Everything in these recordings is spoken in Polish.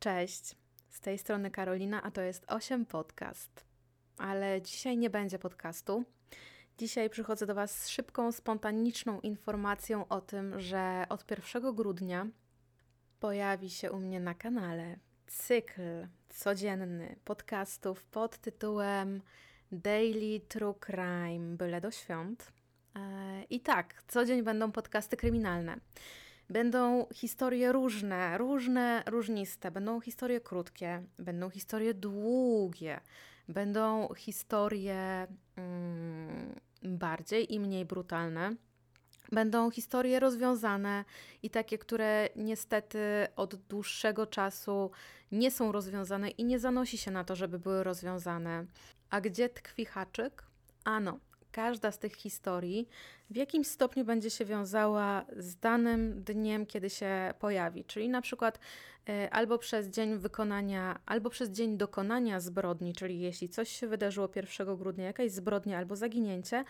Cześć, z tej strony Karolina, a to jest 8 Podcast. Ale dzisiaj nie będzie podcastu. Dzisiaj przychodzę do Was z szybką, spontaniczną informacją o tym, że od 1 grudnia pojawi się u mnie na kanale cykl codzienny podcastów pod tytułem Daily True Crime byle do świąt. E, I tak, co dzień będą podcasty kryminalne. Będą historie różne, różne, różniste. Będą historie krótkie, będą historie długie, będą historie mm, bardziej i mniej brutalne. Będą historie rozwiązane i takie, które niestety od dłuższego czasu nie są rozwiązane i nie zanosi się na to, żeby były rozwiązane. A gdzie tkwi haczyk? Ano, każda z tych historii w jakimś stopniu będzie się wiązała z danym dniem, kiedy się pojawi. Czyli na przykład y, albo przez dzień wykonania, albo przez dzień dokonania zbrodni, czyli jeśli coś się wydarzyło 1 grudnia, jakaś zbrodnia albo zaginięcie,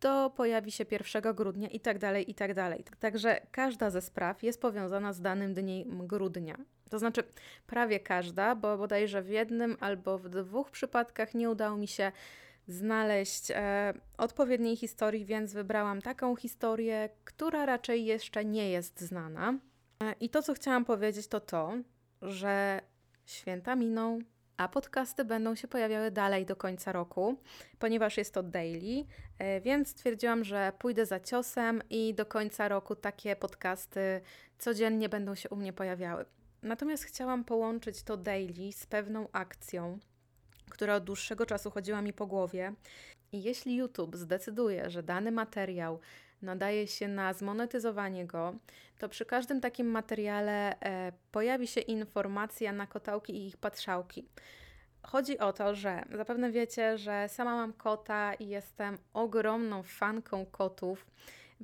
to pojawi się 1 grudnia i tak dalej, i tak dalej. Także każda ze spraw jest powiązana z danym dniem grudnia. To znaczy prawie każda, bo bodajże w jednym albo w dwóch przypadkach nie udało mi się znaleźć e, odpowiedniej historii, więc wybrałam taką historię, która raczej jeszcze nie jest znana. E, I to, co chciałam powiedzieć, to to, że święta miną, a podcasty będą się pojawiały dalej do końca roku, ponieważ jest to daily, e, więc stwierdziłam, że pójdę za ciosem i do końca roku takie podcasty codziennie będą się u mnie pojawiały. Natomiast chciałam połączyć to daily z pewną akcją, która od dłuższego czasu chodziła mi po głowie. I jeśli YouTube zdecyduje, że dany materiał nadaje się na zmonetyzowanie go, to przy każdym takim materiale e, pojawi się informacja na kotałki i ich patrzałki. Chodzi o to, że zapewne wiecie, że sama mam kota i jestem ogromną fanką kotów,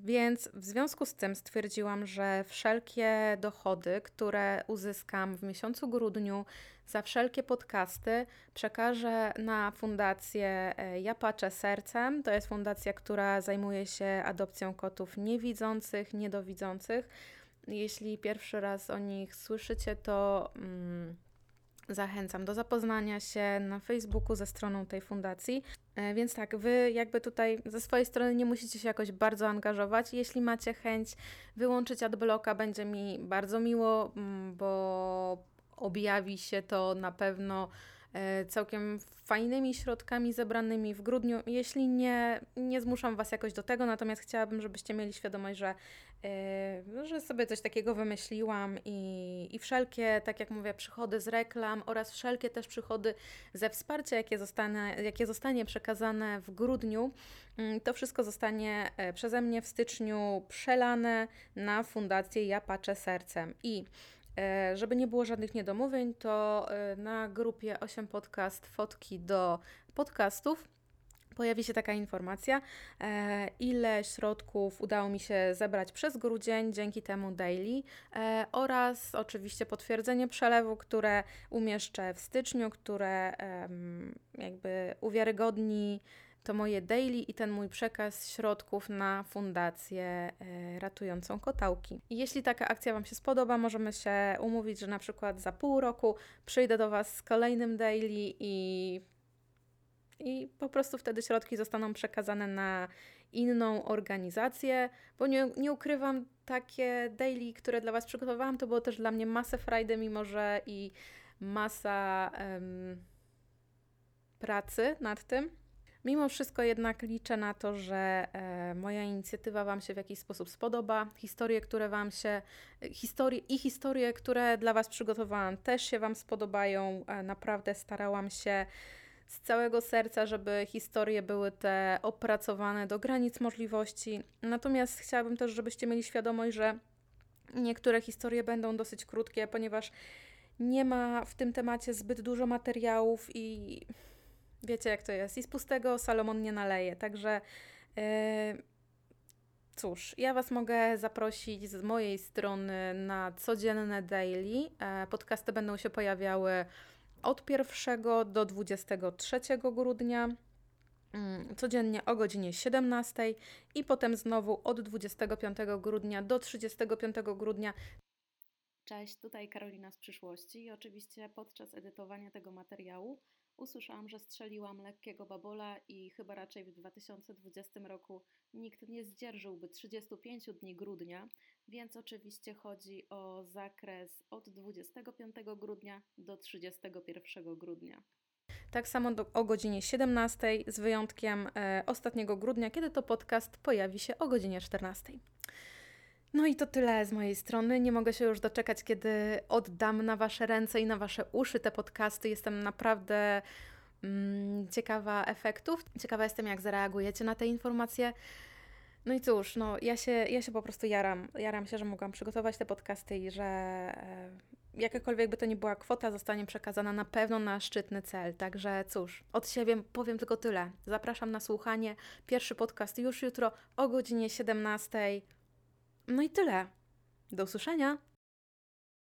więc w związku z tym stwierdziłam, że wszelkie dochody, które uzyskam w miesiącu grudniu za wszelkie podcasty, przekażę na fundację e, Ja Patrzę Sercem. To jest fundacja, która zajmuje się adopcją kotów niewidzących, niedowidzących. Jeśli pierwszy raz o nich słyszycie, to. Mm, Zachęcam do zapoznania się na Facebooku ze stroną tej fundacji. E, więc tak, wy jakby tutaj ze swojej strony nie musicie się jakoś bardzo angażować. Jeśli macie chęć wyłączyć adblocka, będzie mi bardzo miło, mm, bo objawi się to na pewno E, całkiem fajnymi środkami zebranymi w grudniu. Jeśli nie, nie zmuszam Was jakoś do tego, natomiast chciałabym, żebyście mieli świadomość, że, e, że sobie coś takiego wymyśliłam i, i wszelkie, tak jak mówię, przychody z reklam oraz wszelkie też przychody ze wsparcia, jakie zostanie, jakie zostanie przekazane w grudniu, mm, to wszystko zostanie e, przeze mnie w styczniu przelane na fundację Ja Patrzę Sercem. I E, żeby nie było żadnych niedomówień, to e, na grupie 8 podcast fotki do podcastów pojawi się taka informacja, e, ile środków udało mi się zebrać przez grudzień dzięki temu daily oraz oczywiście potwierdzenie przelewu, które umieszczę w styczniu, które jakby uwiarygodni to moje daily i ten mój przekaz środków na fundację e, ratującą kotałki. Jeśli taka akcja Wam się spodoba, możemy się umówić, że na przykład za pół roku przyjdę do Was z kolejnym daily i i po prostu wtedy środki zostaną przekazane na inną organizację, bo nie, nie ukrywam, takie daily, które dla Was przygotowałam, to było też dla mnie masę frajdy, mimo że i masa um, pracy nad tym. Mimo wszystko jednak liczę na to, że e, moja inicjatywa Wam się w jakiś sposób spodoba. Historie, które Wam się, historie i historie, które dla Was przygotowałam, też się Wam spodobają. E, naprawdę starałam się z całego serca, żeby historie były te opracowane do granic możliwości. Natomiast chciałabym też, żebyście mieli świadomość, że niektóre historie będą dosyć krótkie, ponieważ nie ma w tym temacie zbyt dużo materiałów i Wiecie, jak to jest. I z pustego Salomon nie naleje. Także yy, cóż, ja Was mogę zaprosić z mojej strony na codzienne daily. E, podcasty będą się pojawiały od 1 do 23 grudnia mm, codziennie o godzinie 17 i potem znowu od 25 grudnia do 35 grudnia. Cześć, tutaj Karolina z przyszłości i oczywiście podczas edytowania tego materiału usłyszałam, że strzeliłam lekkiego babola i chyba raczej w 2020 roku nikt nie zdzierżyłby 35 dni grudnia, więc oczywiście chodzi o zakres od 25 grudnia do 31 grudnia. Tak samo do, o godzinie 17, z wyjątkiem e, ostatniego grudnia, kiedy to podcast pojawi się o godzinie 14. No i to tyle z mojej strony. Nie mogę się już doczekać, kiedy oddam na Wasze ręce i na Wasze uszy te podcasty. Jestem naprawdę mm, ciekawa efektów. Ciekawa jestem, jak zareagujecie na te informacje. No i cóż, no ja się, ja się po prostu jaram. Jaram się, że mogłam przygotować te podcasty i że e, jakakolwiek by to nie była kwota, zostanie przekazana na pewno na szczytny cel. Także cóż, od siebie powiem tylko tyle. Zapraszam na słuchanie. Pierwszy podcast już jutro o godzinie 17. No i tyle. Do usłyszenia.